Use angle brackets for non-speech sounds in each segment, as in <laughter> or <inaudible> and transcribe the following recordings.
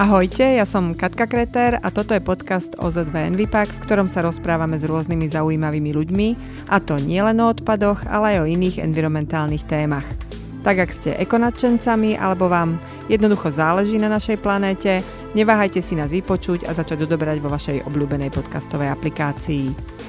Ahojte, ja som Katka Kreter a toto je podcast OZV Envipak, v ktorom sa rozprávame s rôznymi zaujímavými ľuďmi, a to nielen o odpadoch, ale aj o iných environmentálnych témach. Tak ak ste ekonadčencami alebo vám jednoducho záleží na našej planéte, neváhajte si nás vypočuť a začať odoberať vo vašej obľúbenej podcastovej aplikácii.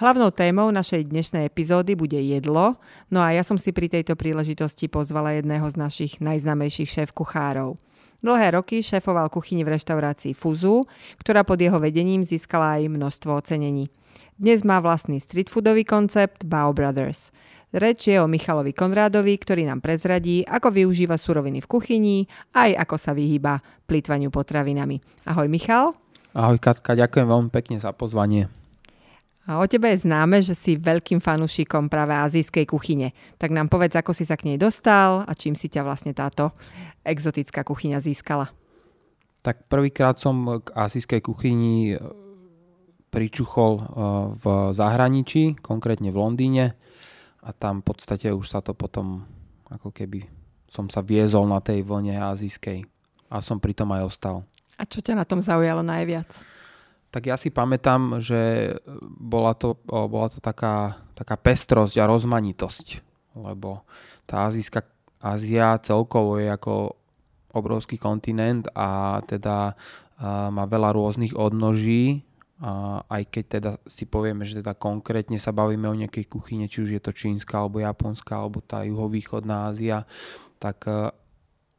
Hlavnou témou našej dnešnej epizódy bude jedlo, no a ja som si pri tejto príležitosti pozvala jedného z našich najznamejších šéf-kuchárov. Dlhé roky šéfoval kuchyni v reštaurácii Fuzu, ktorá pod jeho vedením získala aj množstvo ocenení. Dnes má vlastný streetfoodový koncept Bao Brothers. Reč je o Michalovi Konrádovi, ktorý nám prezradí, ako využíva suroviny v kuchyni, aj ako sa vyhýba plýtvaniu potravinami. Ahoj Michal. Ahoj Katka, ďakujem veľmi pekne za pozvanie. A o tebe je známe, že si veľkým fanúšikom práve azijskej kuchyne. Tak nám povedz, ako si sa k nej dostal a čím si ťa vlastne táto exotická kuchyňa získala. Tak prvýkrát som k azijskej kuchyni e, pričuchol e, v zahraničí, konkrétne v Londýne a tam v podstate už sa to potom ako keby som sa viezol na tej vlne azijskej a som pri tom aj ostal. A čo ťa na tom zaujalo najviac? Tak ja si pamätám, že bola to, bola to taká, taká pestrosť a rozmanitosť, lebo tá azijská Ázia celkovo je ako obrovský kontinent a teda a má veľa rôznych odnoží, a aj keď teda si povieme, že teda konkrétne sa bavíme o nejakej kuchyne, či už je to čínska, alebo japonská, alebo tá juhovýchodná Ázia, tak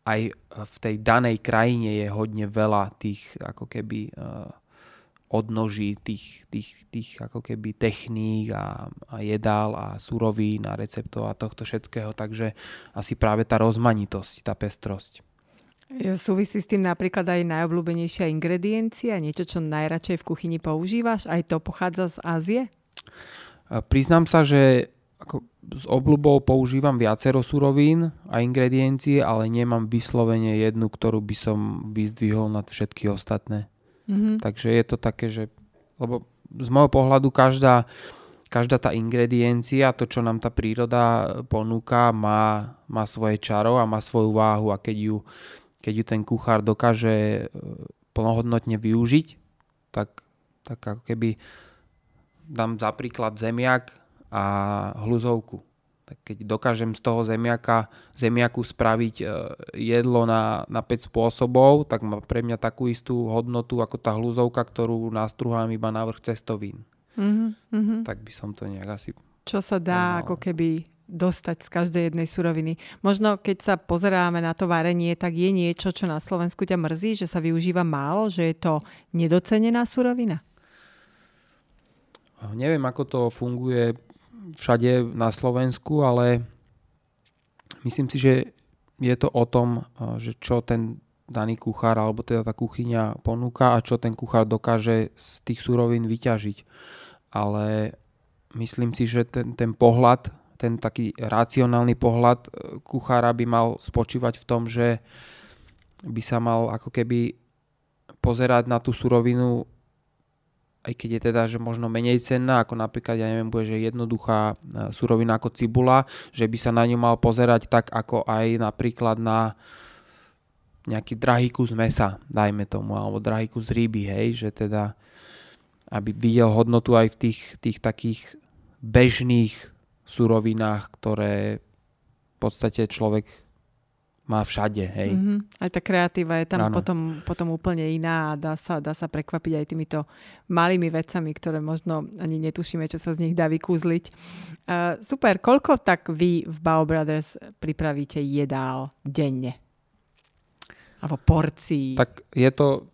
aj v tej danej krajine je hodne veľa tých ako keby odnoží tých, tých, tých ako keby techník a, a jedál a surovín a receptov a tohto všetkého, takže asi práve tá rozmanitosť, tá pestrosť. Súvisí s tým napríklad aj najobľúbenejšia ingrediencia, niečo, čo najradšej v kuchyni používaš? Aj to pochádza z Ázie? Priznám sa, že ako s obľubou používam viacero surovín a ingrediencií, ale nemám vyslovene jednu, ktorú by som vyzdvihol nad všetky ostatné. Mm-hmm. Takže je to také, že lebo z môjho pohľadu každá, každá tá ingrediencia, to, čo nám tá príroda ponúka, má, má svoje čaro a má svoju váhu a keď ju, keď ju ten kuchár dokáže e, plnohodnotne využiť, tak, tak ako keby dám za príklad zemiak a hluzovku tak keď dokážem z toho zemiaka, zemiaku spraviť e, jedlo na, na 5 spôsobov, tak má pre mňa takú istú hodnotu ako tá hluzovka, ktorú nastruhám iba na vrch cestovín. Mm-hmm. Tak by som to nejak asi... Čo sa dá mal. ako keby dostať z každej jednej suroviny. Možno keď sa pozeráme na to varenie, tak je niečo, čo na Slovensku ťa mrzí, že sa využíva málo, že je to nedocenená surovina? Neviem, ako to funguje všade na Slovensku, ale myslím si, že je to o tom, že čo ten daný kuchár alebo teda tá kuchyňa ponúka a čo ten kuchár dokáže z tých surovín vyťažiť. Ale myslím si, že ten, ten pohľad, ten taký racionálny pohľad e, kuchára by mal spočívať v tom, že by sa mal ako keby pozerať na tú surovinu aj keď je teda, že možno menej cenná, ako napríklad, ja neviem, bude, že jednoduchá e, surovina ako cibula, že by sa na ňu mal pozerať tak, ako aj napríklad na nejaký drahý kus mesa, dajme tomu, alebo drahý kus ryby, hej, že teda aby videl hodnotu aj v tých, tých takých bežných surovinách, ktoré v podstate človek má všade, hej. Mm-hmm. Aj tá kreatíva je tam potom, potom úplne iná a dá sa, dá sa prekvapiť aj týmito malými vecami, ktoré možno ani netušíme, čo sa z nich dá vykúzliť. Uh, super, koľko tak vy v Bao Brothers pripravíte jedál denne? Alebo porcií? Tak je to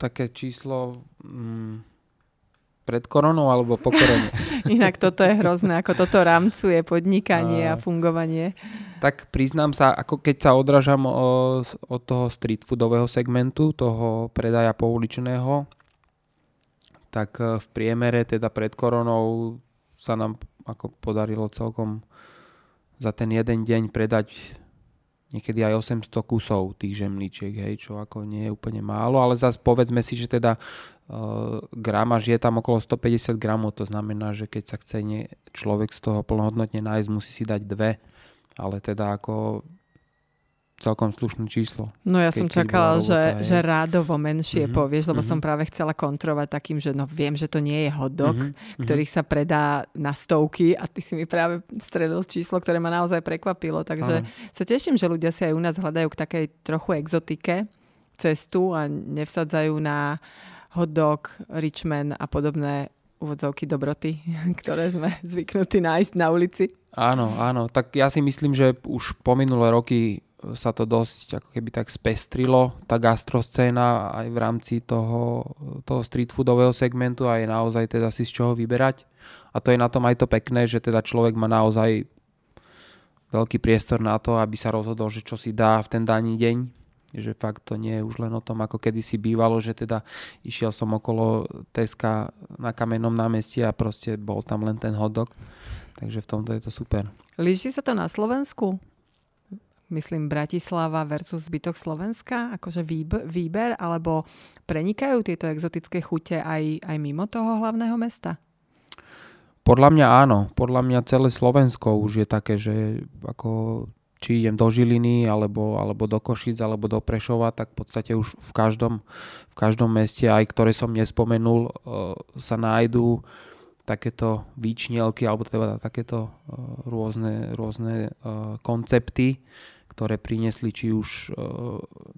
také číslo... Mm, pred koronou alebo po korone? <laughs> Inak toto je hrozné, ako toto rámcuje podnikanie a, a fungovanie. Tak priznám sa, ako keď sa odražam od toho street foodového segmentu, toho predaja pouličného, tak e, v priemere teda pred koronou sa nám ako podarilo celkom za ten jeden deň predať niekedy aj 800 kusov tých žemličiek, hej, čo ako nie je úplne málo, ale zase povedzme si, že teda uh, gramaž je tam okolo 150 gramov, to znamená, že keď sa chce nie, človek z toho plnohodnotne nájsť, musí si dať dve, ale teda ako celkom slušné číslo. No ja keď, som čakala, že, že rádovo menšie mm-hmm. povieš, lebo mm-hmm. som práve chcela kontrolovať takým, že no viem, že to nie je hotdog, mm-hmm. ktorých sa predá na stovky a ty si mi práve strelil číslo, ktoré ma naozaj prekvapilo. Takže Aha. sa teším, že ľudia si aj u nás hľadajú k takej trochu exotike cestu a nevsadzajú na hotdog, Richman a podobné úvodzovky dobroty, <laughs> ktoré sme zvyknutí nájsť na ulici. Áno, áno. Tak ja si myslím, že už po minulé roky sa to dosť ako keby tak spestrilo, tá gastroscéna aj v rámci toho, toho street foodového segmentu a je naozaj teda si z čoho vyberať. A to je na tom aj to pekné, že teda človek má naozaj veľký priestor na to, aby sa rozhodol, že čo si dá v ten daný deň. Že fakt to nie je už len o tom, ako kedysi bývalo, že teda išiel som okolo Teska na kamennom námestí a proste bol tam len ten hotdog. Takže v tomto je to super. Líši sa to na Slovensku? Myslím Bratislava versus zbytok Slovenska, akože výber, alebo prenikajú tieto exotické chute aj, aj mimo toho hlavného mesta? Podľa mňa áno. Podľa mňa celé Slovensko už je také, že ako či idem do Žiliny, alebo, alebo do Košic, alebo do Prešova, tak v podstate už v každom, v každom meste, aj ktoré som nespomenul, uh, sa nájdú takéto výčnielky, alebo teda takéto uh, rôzne, rôzne uh, koncepty, ktoré priniesli či už e,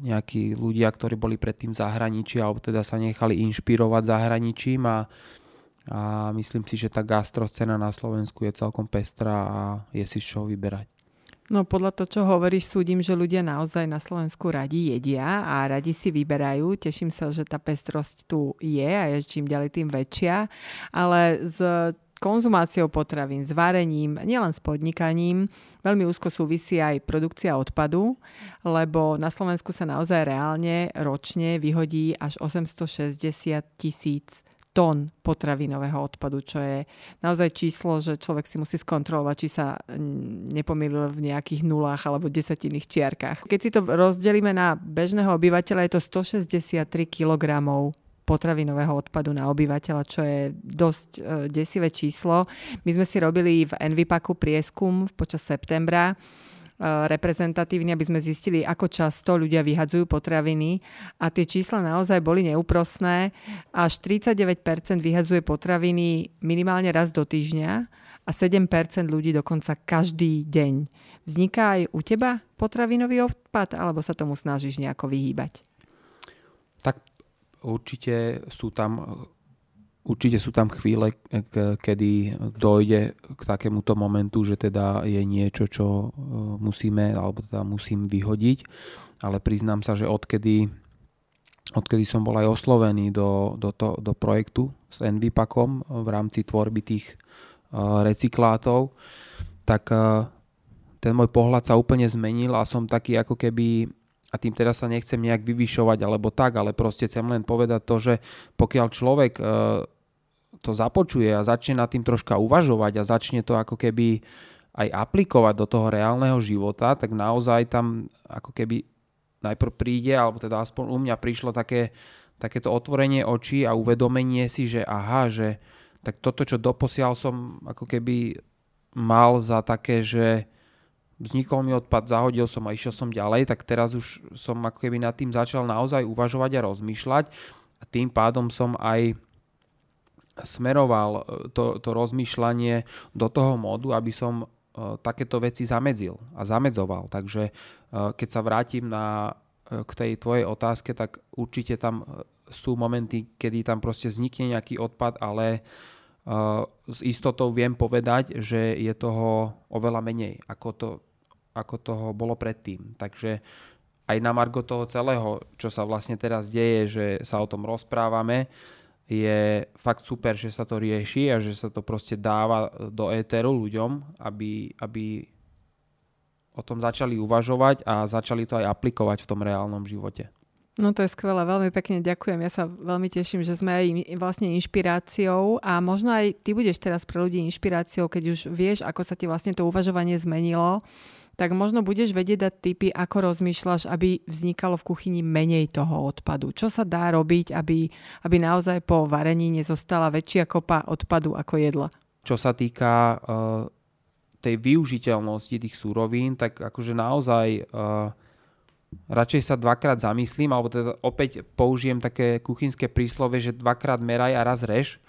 nejakí ľudia, ktorí boli predtým v zahraničí alebo teda sa nechali inšpirovať zahraničím a, a myslím si, že tá gastroscéna na Slovensku je celkom pestrá a je si z čoho vyberať. No podľa to, čo hovoríš, súdim, že ľudia naozaj na Slovensku radi jedia a radi si vyberajú. Teším sa, že tá pestrosť tu je a je čím ďalej tým väčšia. Ale z konzumáciou potravín, s varením, nielen s podnikaním. Veľmi úzko súvisí aj produkcia odpadu, lebo na Slovensku sa naozaj reálne ročne vyhodí až 860 tisíc tón potravinového odpadu, čo je naozaj číslo, že človek si musí skontrolovať, či sa nepomýlil v nejakých nulách alebo desatinných čiarkách. Keď si to rozdelíme na bežného obyvateľa, je to 163 kg potravinového odpadu na obyvateľa, čo je dosť e, desivé číslo. My sme si robili v Envipaku prieskum počas septembra e, reprezentatívne, aby sme zistili, ako často ľudia vyhadzujú potraviny a tie čísla naozaj boli neúprosné. Až 39% vyhadzuje potraviny minimálne raz do týždňa a 7% ľudí dokonca každý deň. Vzniká aj u teba potravinový odpad, alebo sa tomu snažíš nejako vyhýbať? Tak určite sú tam Určite sú tam chvíle, kedy dojde k takémuto momentu, že teda je niečo, čo e, musíme, alebo teda musím vyhodiť, ale priznám sa, že odkedy, odkedy som bol aj oslovený do, do, to, do projektu s Envipakom v rámci tvorby tých e, recyklátov, tak e, ten môj pohľad sa úplne zmenil a som taký ako keby a tým teraz sa nechcem nejak vyvyšovať alebo tak, ale proste chcem len povedať to, že pokiaľ človek e, to započuje a začne nad tým troška uvažovať a začne to ako keby aj aplikovať do toho reálneho života, tak naozaj tam ako keby najprv príde, alebo teda aspoň u mňa prišlo také, takéto otvorenie očí a uvedomenie si, že aha, že tak toto, čo doposiaľ som ako keby mal za také, že vznikol mi odpad, zahodil som a išiel som ďalej, tak teraz už som ako keby nad tým začal naozaj uvažovať a rozmýšľať a tým pádom som aj smeroval e, to, to rozmýšľanie do toho modu, aby som uh, takéto veci zamedzil a zamedzoval. Takže uh, keď sa vrátim na, k tej tvojej otázke, tak určite tam sú momenty, kedy tam proste vznikne nejaký odpad, ale s istotou viem povedať, že je toho oveľa menej, ako to ako toho bolo predtým. Takže aj na margo toho celého, čo sa vlastne teraz deje, že sa o tom rozprávame, je fakt super, že sa to rieši a že sa to proste dáva do éteru ľuďom, aby, aby o tom začali uvažovať a začali to aj aplikovať v tom reálnom živote. No to je skvelé, veľmi pekne ďakujem. Ja sa veľmi teším, že sme aj vlastne inšpiráciou a možno aj ty budeš teraz pre ľudí inšpiráciou, keď už vieš, ako sa ti vlastne to uvažovanie zmenilo tak možno budeš vedieť dať tipy, ako rozmýšľaš, aby vznikalo v kuchyni menej toho odpadu. Čo sa dá robiť, aby, aby naozaj po varení nezostala väčšia kopa odpadu ako jedla? Čo sa týka uh, tej využiteľnosti tých súrovín, tak akože naozaj uh, radšej sa dvakrát zamyslím, alebo teda opäť použijem také kuchynské príslove, že dvakrát meraj a raz rež,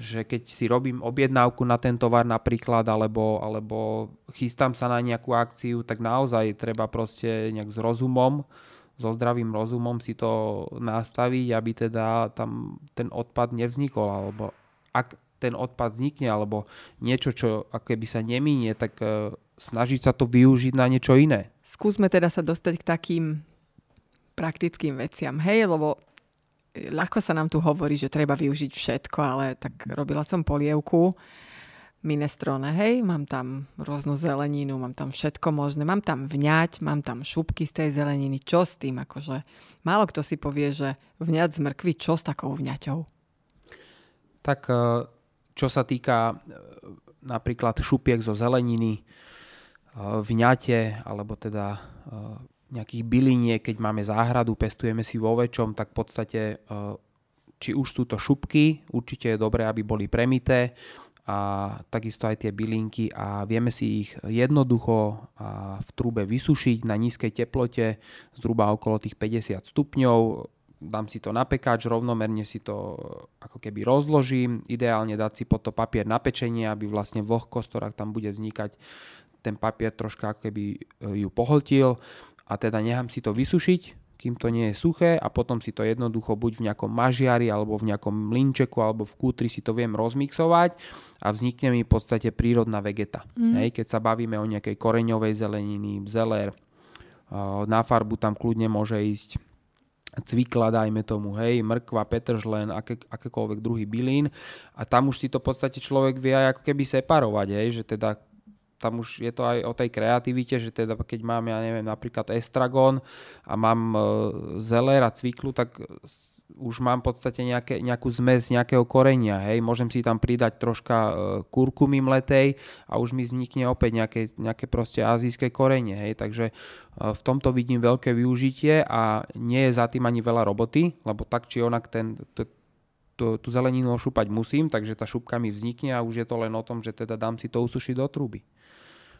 že keď si robím objednávku na ten tovar napríklad, alebo, alebo chystám sa na nejakú akciu, tak naozaj treba proste nejak s rozumom, so zdravým rozumom si to nastaviť, aby teda tam ten odpad nevznikol, alebo ak ten odpad vznikne, alebo niečo, čo by sa neminie, tak uh, snažiť sa to využiť na niečo iné. Skúsme teda sa dostať k takým praktickým veciam, hej, lebo e, ľahko sa nám tu hovorí, že treba využiť všetko, ale tak robila som polievku, minestrone, hej, mám tam rôznu zeleninu, mám tam všetko možné, mám tam vňať, mám tam šupky z tej zeleniny, čo s tým, akože málo kto si povie, že vňať z mrkvy, čo s takou vňaťou? Tak e, čo sa týka e, napríklad šupiek zo zeleniny, e, vňate, alebo teda nejakých byliniek, keď máme záhradu, pestujeme si vo väčšom, tak v podstate či už sú to šupky, určite je dobré, aby boli premité, a takisto aj tie bylinky a vieme si ich jednoducho v trúbe vysušiť na nízkej teplote zhruba okolo tých 50 stupňov. Dám si to na pekáč, rovnomerne si to ako keby rozložím. Ideálne dať si pod to papier na pečenie, aby vlastne vlhkosť, ktorá tam bude vznikať, ten papier troška ako keby ju pohltil a teda nechám si to vysušiť kým to nie je suché a potom si to jednoducho buď v nejakom mažiari alebo v nejakom mlinčeku alebo v kútri si to viem rozmixovať a vznikne mi v podstate prírodná vegeta. Mm. Hej, keď sa bavíme o nejakej koreňovej zeleniny, zeler, na farbu tam kľudne môže ísť cvikla, dajme tomu, hej, mrkva, petržlen, aké, akékoľvek druhý bylín a tam už si to v podstate človek vie aj ako keby separovať, hej, že teda tam už je to aj o tej kreativite, že teda keď mám, ja neviem, napríklad estragon a mám e, zeler a cviklu, tak už mám v podstate nejaké, nejakú zmes nejakého korenia, hej, môžem si tam pridať troška e, kurkumy mletej a už mi vznikne opäť nejaké, nejaké proste azijské korenie, hej, takže e, v tomto vidím veľké využitie a nie je za tým ani veľa roboty, lebo tak či onak ten, to, tú, tú zeleninu ošúpať musím, takže tá šupka mi vznikne a už je to len o tom, že teda dám si to usušiť do truby.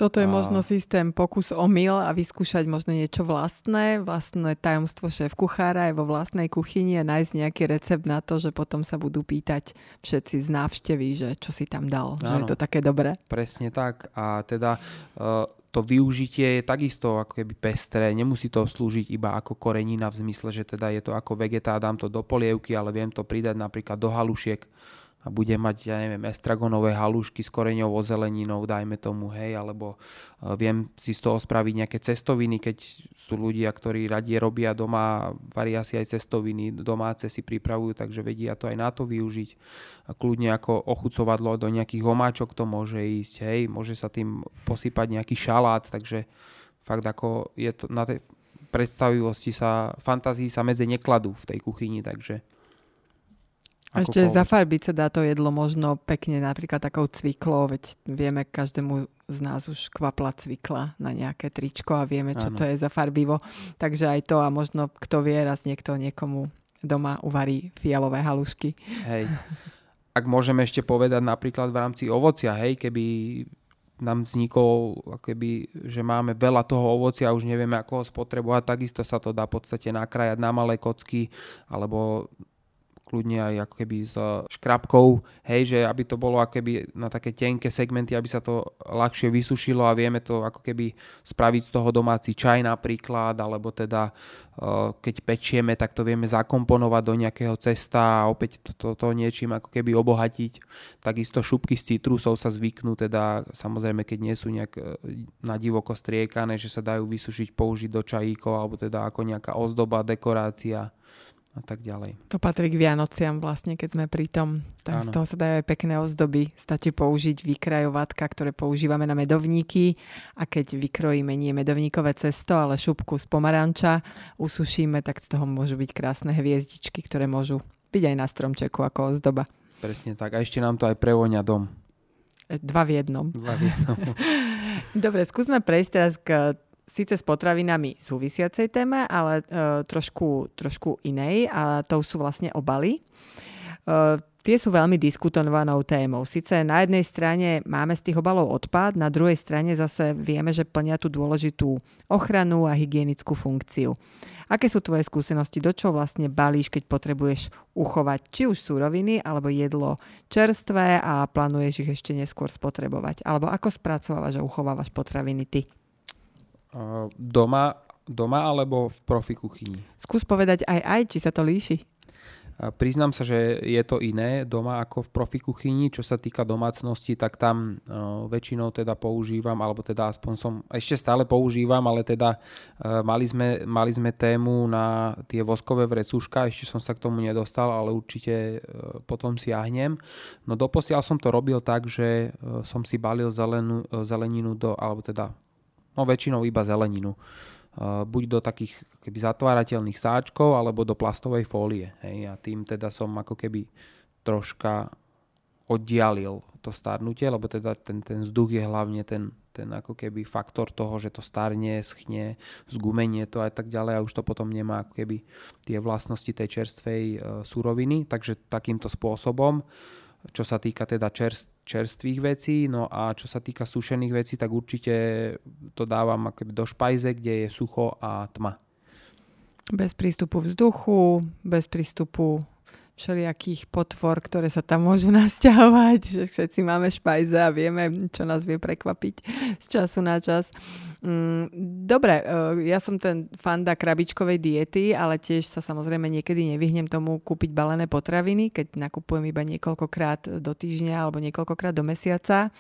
Toto je a... možno systém pokus o mil a vyskúšať možno niečo vlastné, vlastné tajomstvo šéf kuchára aj vo vlastnej kuchyni a nájsť nejaký recept na to, že potom sa budú pýtať všetci z návštevy, že čo si tam dal, Áno, že je to také dobré. Presne tak a teda uh, to využitie je takisto ako keby pestré, nemusí to slúžiť iba ako korenina v zmysle, že teda je to ako vegetá, dám to do polievky, ale viem to pridať napríklad do halušiek, a bude mať, ja neviem, estragonové halušky s koreňovou zeleninou, dajme tomu, hej, alebo uh, viem si z toho spraviť nejaké cestoviny, keď sú ľudia, ktorí radie robia doma, varia si aj cestoviny, domáce si pripravujú, takže vedia to aj na to využiť. A kľudne ako ochucovadlo do nejakých homáčok to môže ísť, hej, môže sa tým posypať nejaký šalát, takže fakt ako je to na tej predstavivosti sa, fantázii sa medze nekladú v tej kuchyni, takže a ešte zafarbiť sa dá to jedlo možno pekne napríklad takou cviklou, veď vieme každému z nás už kvapla cvikla na nejaké tričko a vieme, čo ano. to je za farbivo. Takže aj to a možno kto vie, raz niekto niekomu doma uvarí fialové halušky. Hej. Ak môžeme ešte povedať napríklad v rámci ovocia, hej, keby nám vznikol, keby, že máme veľa toho ovocia a už nevieme, ako ho spotrebovať, takisto sa to dá v podstate nakrájať na malé kocky alebo kľudne aj ako keby s škrabkou, hej, že aby to bolo ako keby na také tenké segmenty, aby sa to ľahšie vysušilo a vieme to ako keby spraviť z toho domáci čaj napríklad, alebo teda eh, keď pečieme, tak to vieme zakomponovať do nejakého cesta a opäť to, to, to niečím ako keby obohatiť. Takisto šupky z citrusov sa zvyknú, teda samozrejme, keď nie sú nejak eh, na divoko striekané, že sa dajú vysušiť, použiť do čajíkov, alebo teda ako nejaká ozdoba, dekorácia a tak ďalej. To patrí k Vianociam vlastne, keď sme pri tom. Tak z toho sa dajú aj pekné ozdoby. Stačí použiť vykrajovatka, ktoré používame na medovníky a keď vykrojíme nie medovníkové cesto, ale šupku z pomaranča, usušíme, tak z toho môžu byť krásne hviezdičky, ktoré môžu byť aj na stromčeku ako ozdoba. Presne tak. A ešte nám to aj prevoňa dom. E, dva v jednom. Dva v jednom. <laughs> Dobre, skúsme prejsť teraz k síce s potravinami súvisiacej téme, ale uh, trošku, trošku inej a to sú vlastne obaly. Uh, tie sú veľmi diskutovanou témou. Sice na jednej strane máme z tých obalov odpad, na druhej strane zase vieme, že plnia tú dôležitú ochranu a hygienickú funkciu. Aké sú tvoje skúsenosti? Do čo vlastne balíš, keď potrebuješ uchovať či už súroviny alebo jedlo čerstvé a plánuješ ich ešte neskôr spotrebovať? Alebo ako spracovávaš a uchovávaš potraviny ty? Doma, doma alebo v profi kuchyni? Skús povedať aj aj, či sa to líši. Priznám sa, že je to iné doma ako v profi kuchyni. Čo sa týka domácnosti, tak tam uh, väčšinou teda používam, alebo teda aspoň som ešte stále používam, ale teda uh, mali, sme, mali sme tému na tie voskové vrecúška, ešte som sa k tomu nedostal, ale určite uh, potom siahnem. No doposiaľ som to robil tak, že som si balil zelenú, zeleninu do, alebo teda no väčšinou iba zeleninu buď do takých keby zatvárateľných sáčkov alebo do plastovej fólie. Hej. A tým teda som ako keby troška oddialil to starnutie, lebo teda ten, ten vzduch je hlavne ten, ten ako keby faktor toho, že to starne, schne, zgumenie to a tak ďalej a už to potom nemá ako keby tie vlastnosti tej čerstvej e, suroviny. Takže takýmto spôsobom čo sa týka teda čerst, čerstvých vecí, no a čo sa týka sušených vecí, tak určite to dávam do špajze, kde je sucho a tma. Bez prístupu vzduchu, bez prístupu všelijakých potvor, ktoré sa tam môžu <laughs> nasťahovať, že všetci máme špajze a vieme, čo nás vie prekvapiť z času na čas. Mm, dobre, e, ja som ten fanda krabičkovej diety, ale tiež sa samozrejme niekedy nevyhnem tomu kúpiť balené potraviny, keď nakupujem iba niekoľkokrát do týždňa alebo niekoľkokrát do mesiaca.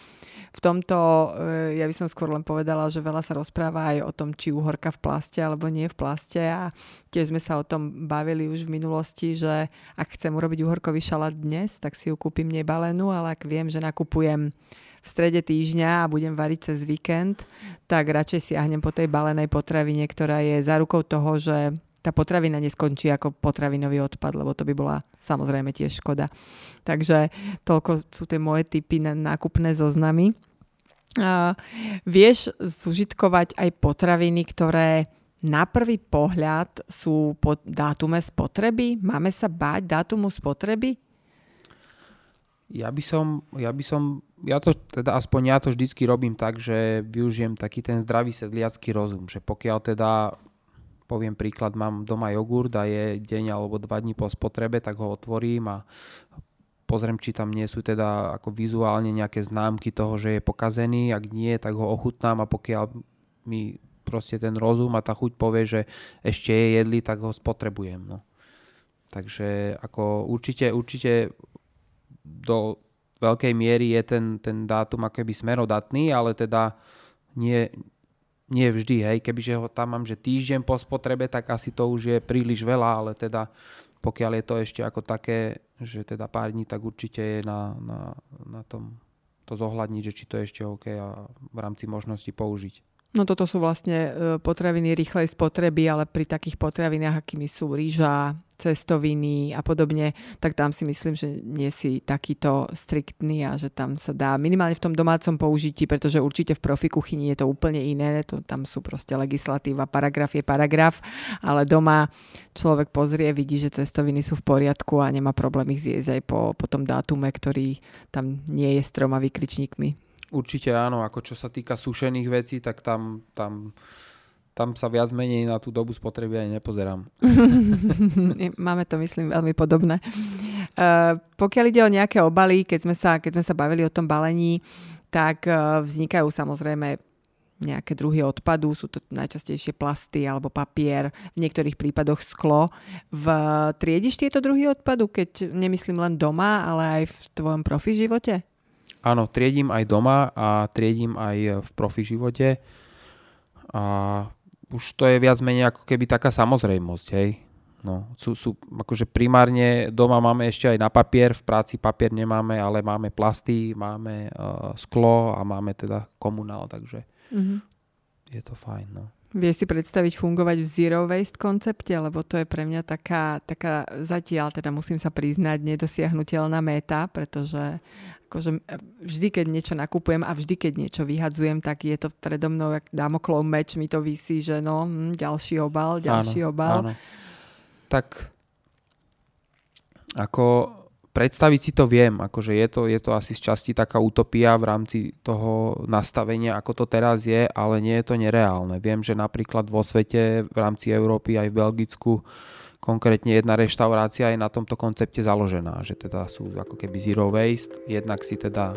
V tomto e, ja by som skôr len povedala, že veľa sa rozpráva aj o tom, či uhorka v plaste alebo nie v plaste a tiež sme sa o tom bavili už v minulosti, že ak chcem urobiť uhorkový šalát dnes, tak si ju kúpim nebalenú, ale ak viem, že nakupujem v strede týždňa a budem variť cez víkend, tak radšej siahnem po tej balenej potravine, ktorá je zárukou toho, že tá potravina neskončí ako potravinový odpad, lebo to by bola samozrejme tiež škoda. Takže toľko sú tie moje typy na nákupné zoznamy. Uh, vieš zužitkovať aj potraviny, ktoré na prvý pohľad sú po dátume spotreby? Máme sa báť dátumu spotreby? Ja by som, ja by som, ja to teda aspoň ja to vždycky robím tak, že využijem taký ten zdravý sedliacký rozum, že pokiaľ teda poviem príklad, mám doma jogurt a je deň alebo dva dní po spotrebe, tak ho otvorím a pozriem, či tam nie sú teda ako vizuálne nejaké známky toho, že je pokazený. Ak nie, tak ho ochutnám a pokiaľ mi proste ten rozum a tá chuť povie, že ešte je jedli, tak ho spotrebujem. No. Takže ako určite, určite do veľkej miery je ten, ten dátum akoby smerodatný, ale teda nie, nie vždy, hej, kebyže ho tam mám, že týždeň po spotrebe, tak asi to už je príliš veľa, ale teda pokiaľ je to ešte ako také, že teda pár dní, tak určite je na, na, na tom to zohľadniť, že či to je ešte OK a v rámci možnosti použiť. No toto sú vlastne e, potraviny rýchlej spotreby, ale pri takých potravinách, akými sú rýža, cestoviny a podobne, tak tam si myslím, že nie si takýto striktný a že tam sa dá minimálne v tom domácom použití, pretože určite v profi kuchyni je to úplne iné, to, tam sú proste legislatíva, paragraf je paragraf, ale doma človek pozrie, vidí, že cestoviny sú v poriadku a nemá problém ich zjesť aj po, po tom dátume, ktorý tam nie je s troma vykričníkmi. Určite áno, ako čo sa týka sušených vecí, tak tam, tam, tam sa viac menej na tú dobu spotreby aj nepozerám. <laughs> Máme to, myslím, veľmi podobné. Uh, pokiaľ ide o nejaké obaly, keď sme sa, keď sme sa bavili o tom balení, tak uh, vznikajú samozrejme nejaké druhy odpadu, sú to najčastejšie plasty alebo papier, v niektorých prípadoch sklo. V, triediš tieto druhy odpadu, keď nemyslím len doma, ale aj v tvojom profi živote? Áno, triedím aj doma a triedím aj v profi živote. A už to je viac menej ako keby taká samozrejmosť, hej. No, sú, sú, akože primárne doma máme ešte aj na papier, v práci papier nemáme, ale máme plasty, máme uh, sklo a máme teda komunál, takže mm-hmm. je to fajn. No. Vieš si predstaviť fungovať v zero waste koncepte, lebo to je pre mňa taká, taká zatiaľ, teda musím sa priznať, nedosiahnutelná meta, pretože akože vždy, keď niečo nakupujem a vždy, keď niečo vyhadzujem, tak je to predo mnou, jak damoklov meč mi to vysí, že no, hm, ďalší obal, ďalší áno, obal. Áno. Tak ako predstaviť si to viem, akože je to, je to asi z časti taká utopia v rámci toho nastavenia, ako to teraz je, ale nie je to nereálne. Viem, že napríklad vo svete, v rámci Európy aj v Belgicku, konkrétne jedna reštaurácia je na tomto koncepte založená, že teda sú ako keby zero waste, jednak si teda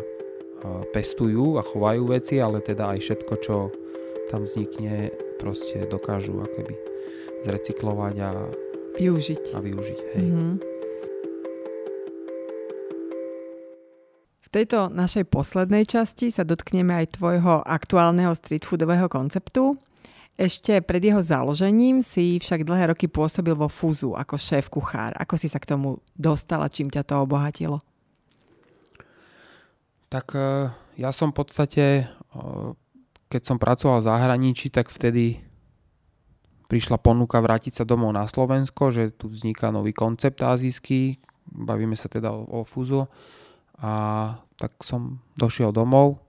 pestujú a chovajú veci, ale teda aj všetko, čo tam vznikne, proste dokážu akoby zrecyklovať a využiť. A využiť hej. Mm-hmm. V tejto našej poslednej časti sa dotkneme aj tvojho aktuálneho street foodového konceptu. Ešte pred jeho založením si však dlhé roky pôsobil vo Fúzu ako šéf kuchár. Ako si sa k tomu dostal a čím ťa to obohatilo? Tak e, ja som v podstate, e, keď som pracoval v zahraničí, tak vtedy prišla ponuka vrátiť sa domov na Slovensko, že tu vzniká nový koncept azijský, bavíme sa teda o, o Fúzu a tak som došiel domov,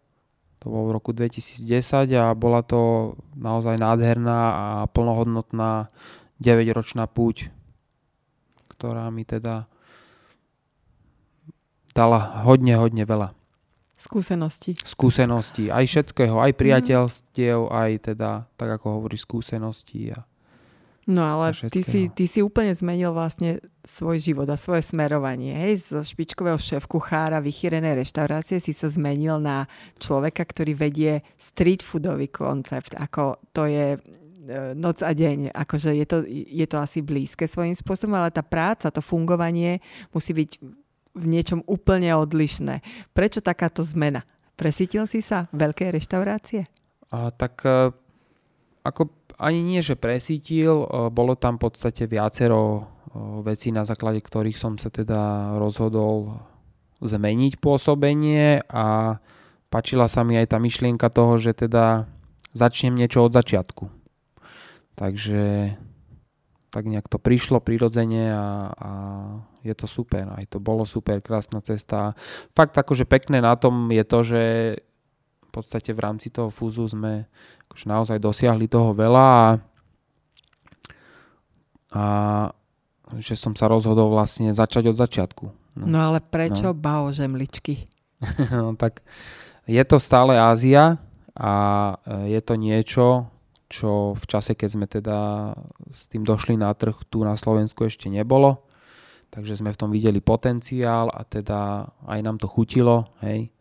to bolo v roku 2010 a bola to naozaj nádherná a plnohodnotná 9-ročná púť, ktorá mi teda dala hodne, hodne veľa. Skúsenosti. Skúsenosti, aj všetkého, aj priateľstiev, aj teda, tak ako hovorí, skúsenosti. A, no ale ty si, ty si úplne zmenil vlastne svoj život a svoje smerovanie. Hej? Z špičkového šéf-kuchára vychýrenej reštaurácie si sa zmenil na človeka, ktorý vedie street foodový koncept. Ako to je e, noc a deň. Akože je to, je to asi blízke svojím spôsobom, ale tá práca, to fungovanie musí byť v niečom úplne odlišné. Prečo takáto zmena? Presítil si sa veľké reštaurácie? A, tak a, e, ako ani nie, že presítil, e, bolo tam v podstate viacero e, vecí, na základe ktorých som sa teda rozhodol zmeniť pôsobenie a páčila sa mi aj tá myšlienka toho, že teda začnem niečo od začiatku. Takže tak nejak to prišlo prirodzene a, a je to super. Aj to bolo super, krásna cesta. Fakt akože pekné na tom je to, že podstate v rámci toho fúzu sme akože naozaj dosiahli toho veľa a, a že som sa rozhodol vlastne začať od začiatku. No, no ale prečo no. bao žemličky? <laughs> no, tak je to stále Ázia a je to niečo, čo v čase, keď sme teda s tým došli na trh tu na Slovensku ešte nebolo. Takže sme v tom videli potenciál a teda aj nám to chutilo, hej.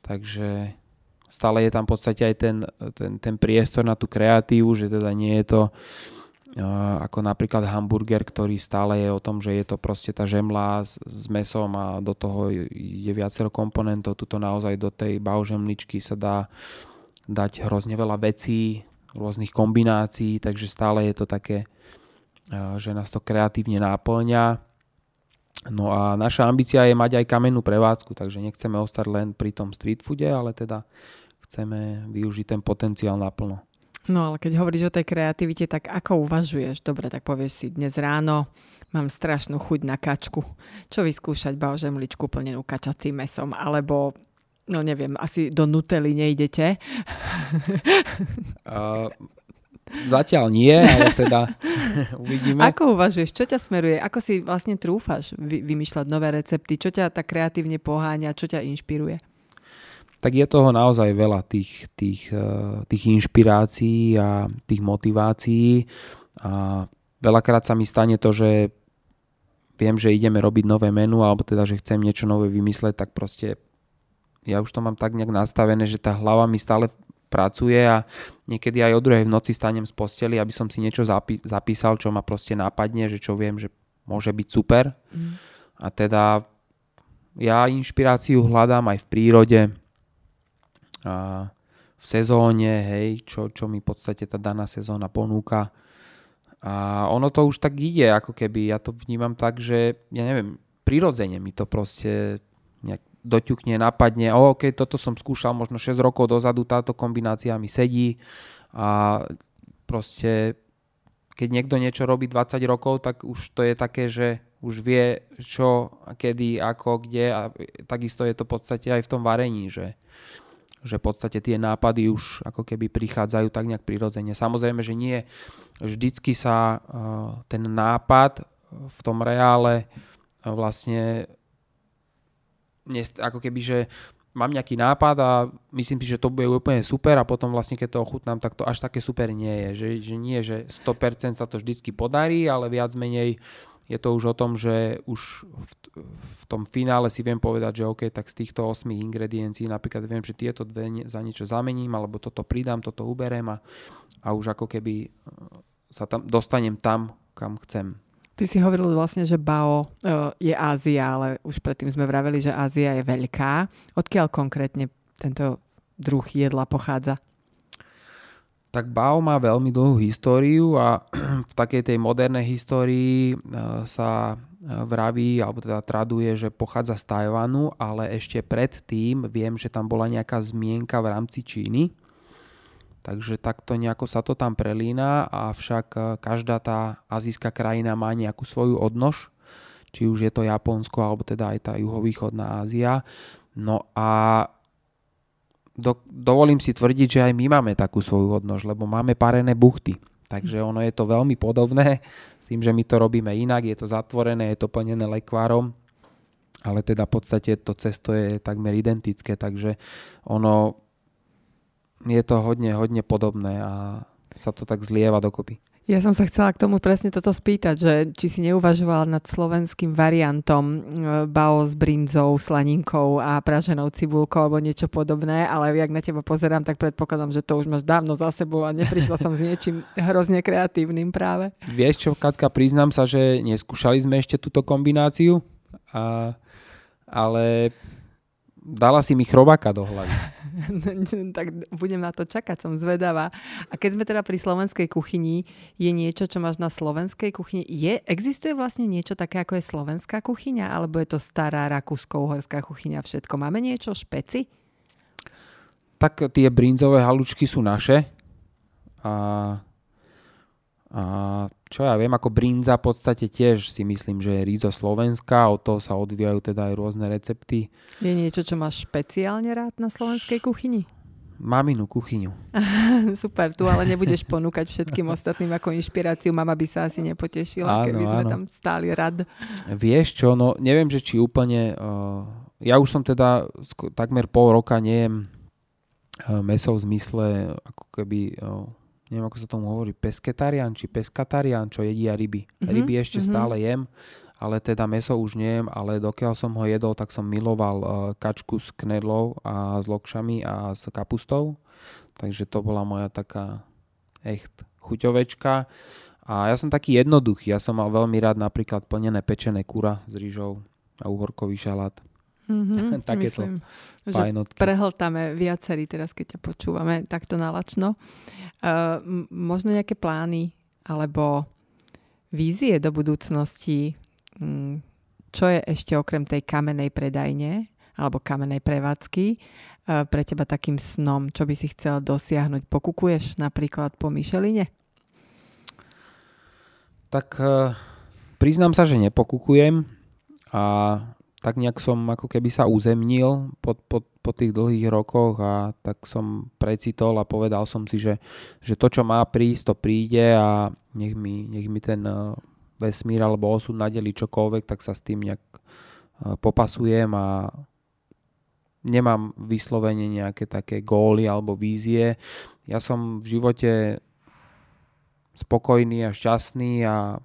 Takže stále je tam v podstate aj ten, ten, ten priestor na tú kreatívu, že teda nie je to uh, ako napríklad hamburger, ktorý stále je o tom, že je to proste tá žemla s, s mesom a do toho je viacero komponentov. Tuto naozaj do tej baužemličky sa dá dať hrozne veľa vecí, rôznych kombinácií, takže stále je to také, že nás to kreatívne náplňa. No a naša ambícia je mať aj kamennú prevádzku, takže nechceme ostať len pri tom street foode, ale teda chceme využiť ten potenciál naplno. No ale keď hovoríš o tej kreativite, tak ako uvažuješ? Dobre, tak povieš si, dnes ráno mám strašnú chuť na kačku. Čo vyskúšať, baožemličku plnenú kačacím mesom, alebo No neviem, asi do Nutely nejdete. Uh, zatiaľ nie, ale teda <laughs> uvidíme. Ako uvažuješ? Čo ťa smeruje? Ako si vlastne trúfaš vy, vymýšľať nové recepty? Čo ťa tak kreatívne poháňa? Čo ťa inšpiruje? Tak je toho naozaj veľa tých, tých, e, tých inšpirácií a tých motivácií. A veľakrát sa mi stane to, že viem, že ideme robiť nové menu, alebo teda, že chcem niečo nové vymysleť, tak proste ja už to mám tak nejak nastavené, že tá hlava mi stále pracuje a niekedy aj o druhej v noci stanem z posteli, aby som si niečo zapí- zapísal, čo ma proste nápadne, že čo viem, že môže byť super. Mm. A teda ja inšpiráciu hľadám aj v prírode, a v sezóne, hej, čo, čo mi v podstate tá daná sezóna ponúka. A ono to už tak ide, ako keby, ja to vnímam tak, že ja neviem, prirodzene mi to proste nejak doťukne, napadne, oh, OK, toto som skúšal možno 6 rokov dozadu, táto kombinácia mi sedí. A proste keď niekto niečo robí 20 rokov, tak už to je také, že už vie čo, kedy, ako, kde. A takisto je to v podstate aj v tom varení, že, že v podstate tie nápady už ako keby prichádzajú tak nejak prirodzene. Samozrejme, že nie vždycky sa uh, ten nápad v tom reále uh, vlastne ako keby, že mám nejaký nápad a myslím si, že to bude úplne super a potom vlastne keď to ochutnám, tak to až také super nie je. Že, že nie, že 100% sa to vždycky podarí, ale viac menej je to už o tom, že už v, v tom finále si viem povedať, že OK, tak z týchto 8 ingrediencií napríklad viem, že tieto dve za niečo zamením, alebo toto pridám, toto uberiem a, a už ako keby sa tam dostanem tam, kam chcem. Ty si hovoril vlastne, že Bao uh, je Ázia, ale už predtým sme vraveli, že Ázia je veľká. Odkiaľ konkrétne tento druh jedla pochádza? Tak Bao má veľmi dlhú históriu a <clears throat> v takej tej modernej histórii uh, sa vraví, alebo teda traduje, že pochádza z Tajvanu, ale ešte predtým viem, že tam bola nejaká zmienka v rámci Číny Takže takto nejako sa to tam prelína, avšak e, každá tá azijská krajina má nejakú svoju odnož, či už je to Japonsko, alebo teda aj tá juhovýchodná Ázia. No a do, dovolím si tvrdiť, že aj my máme takú svoju odnož, lebo máme parené buchty. Takže ono je to veľmi podobné s tým, že my to robíme inak, je to zatvorené, je to plnené lekvárom, ale teda v podstate to cesto je takmer identické, takže ono je to hodne, hodne podobné a sa to tak zlieva dokopy. Ja som sa chcela k tomu presne toto spýtať, že či si neuvažovala nad slovenským variantom e, bao s brinzou, slaninkou a praženou cibulkou alebo niečo podobné, ale jak na teba pozerám, tak predpokladám, že to už máš dávno za sebou a neprišla som s niečím hrozne kreatívnym práve. Vieš čo, Katka, priznám sa, že neskúšali sme ešte túto kombináciu, a, ale dala si mi chrobáka do hlavy. <laughs> tak budem na to čakať, som zvedavá. A keď sme teda pri slovenskej kuchyni, je niečo, čo máš na slovenskej kuchyni? Je, existuje vlastne niečo také, ako je slovenská kuchyňa? Alebo je to stará rakúsko-uhorská kuchyňa všetko? Máme niečo špeci? Tak tie brinzové halučky sú naše. A a čo ja viem, ako brinza v podstate tiež si myslím, že je rízo Slovenska, od toho sa odvíjajú teda aj rôzne recepty. Je niečo, čo máš špeciálne rád na slovenskej kuchyni? Maminu kuchyňu. <laughs> Super, tu ale nebudeš ponúkať všetkým ostatným ako inšpiráciu. Mama by sa asi nepotešila, áno, keby sme áno. tam stáli rad. Vieš čo, no neviem, že či úplne... Uh, ja už som teda takmer pol roka nejem uh, meso v zmysle ako keby... Uh, neviem ako sa tomu hovorí, pesketarian či peskatarian, čo jedia ryby. Mm-hmm. Ryby ešte mm-hmm. stále jem, ale teda meso už nejem, ale dokiaľ som ho jedol, tak som miloval uh, kačku s knedlou a s lokšami a s kapustou. Takže to bola moja taká echt chuťovečka. A ja som taký jednoduchý, ja som mal veľmi rád napríklad plnené pečené kura s rýžou a uhorkový šalát. Mm-hmm, <laughs> Takéto fajnotky. že prehltáme viacerí teraz, keď ťa počúvame takto nalačno. Uh, m- možno nejaké plány alebo vízie do budúcnosti, um, čo je ešte okrem tej kamenej predajne alebo kamenej prevádzky uh, pre teba takým snom, čo by si chcel dosiahnuť? Pokukuješ napríklad po Micheline? Tak uh, priznám sa, že nepokukujem a tak nejak som ako keby sa uzemnil po, po, po tých dlhých rokoch a tak som precitol a povedal som si, že, že to, čo má prísť, to príde a nech mi, nech mi ten eh, vesmír alebo osud nadeli čokoľvek, tak sa s tým nejak eh, popasujem a nemám vyslovene nejaké také góly alebo vízie. Ja som v živote spokojný a šťastný a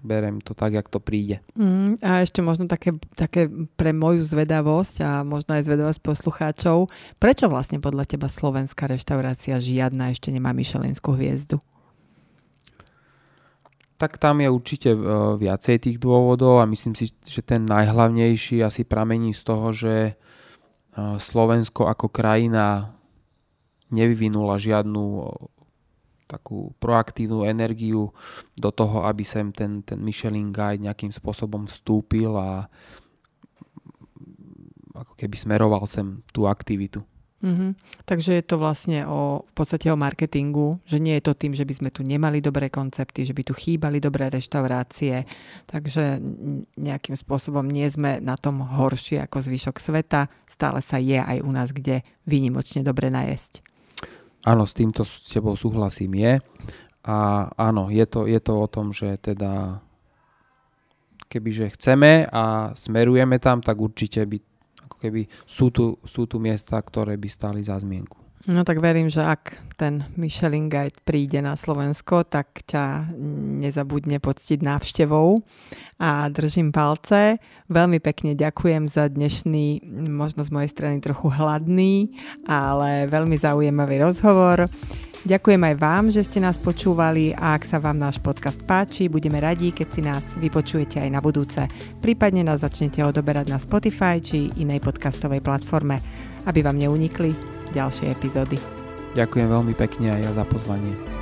berem to tak, jak to príde. Mm, a ešte možno také, také pre moju zvedavosť a možno aj zvedavosť poslucháčov, prečo vlastne podľa teba slovenská reštaurácia žiadna ešte nemá Michelinskú hviezdu? Tak tam je určite uh, viacej tých dôvodov a myslím si, že ten najhlavnejší asi pramení z toho, že uh, Slovensko ako krajina nevyvinula žiadnu takú proaktívnu energiu do toho, aby sem ten, ten Michelin Guide nejakým spôsobom vstúpil a ako keby smeroval sem tú aktivitu. Mm-hmm. Takže je to vlastne o, v podstate o marketingu, že nie je to tým, že by sme tu nemali dobré koncepty, že by tu chýbali dobré reštaurácie, takže nejakým spôsobom nie sme na tom horší ako zvyšok sveta, stále sa je aj u nás kde výnimočne dobre najesť. Áno, s týmto s tebou súhlasím je. A áno, je to, je to o tom, že teda kebyže chceme a smerujeme tam, tak určite by ako keby sú tu, sú tu miesta, ktoré by stali za zmienku. No tak verím, že ak ten Michelin Guide príde na Slovensko, tak ťa nezabudne poctiť návštevou a držím palce. Veľmi pekne ďakujem za dnešný, možno z mojej strany trochu hladný, ale veľmi zaujímavý rozhovor. Ďakujem aj vám, že ste nás počúvali a ak sa vám náš podcast páči, budeme radi, keď si nás vypočujete aj na budúce. Prípadne nás začnete odoberať na Spotify či inej podcastovej platforme, aby vám neunikli ďalšie epizódy. Ďakujem veľmi pekne aj ja za pozvanie.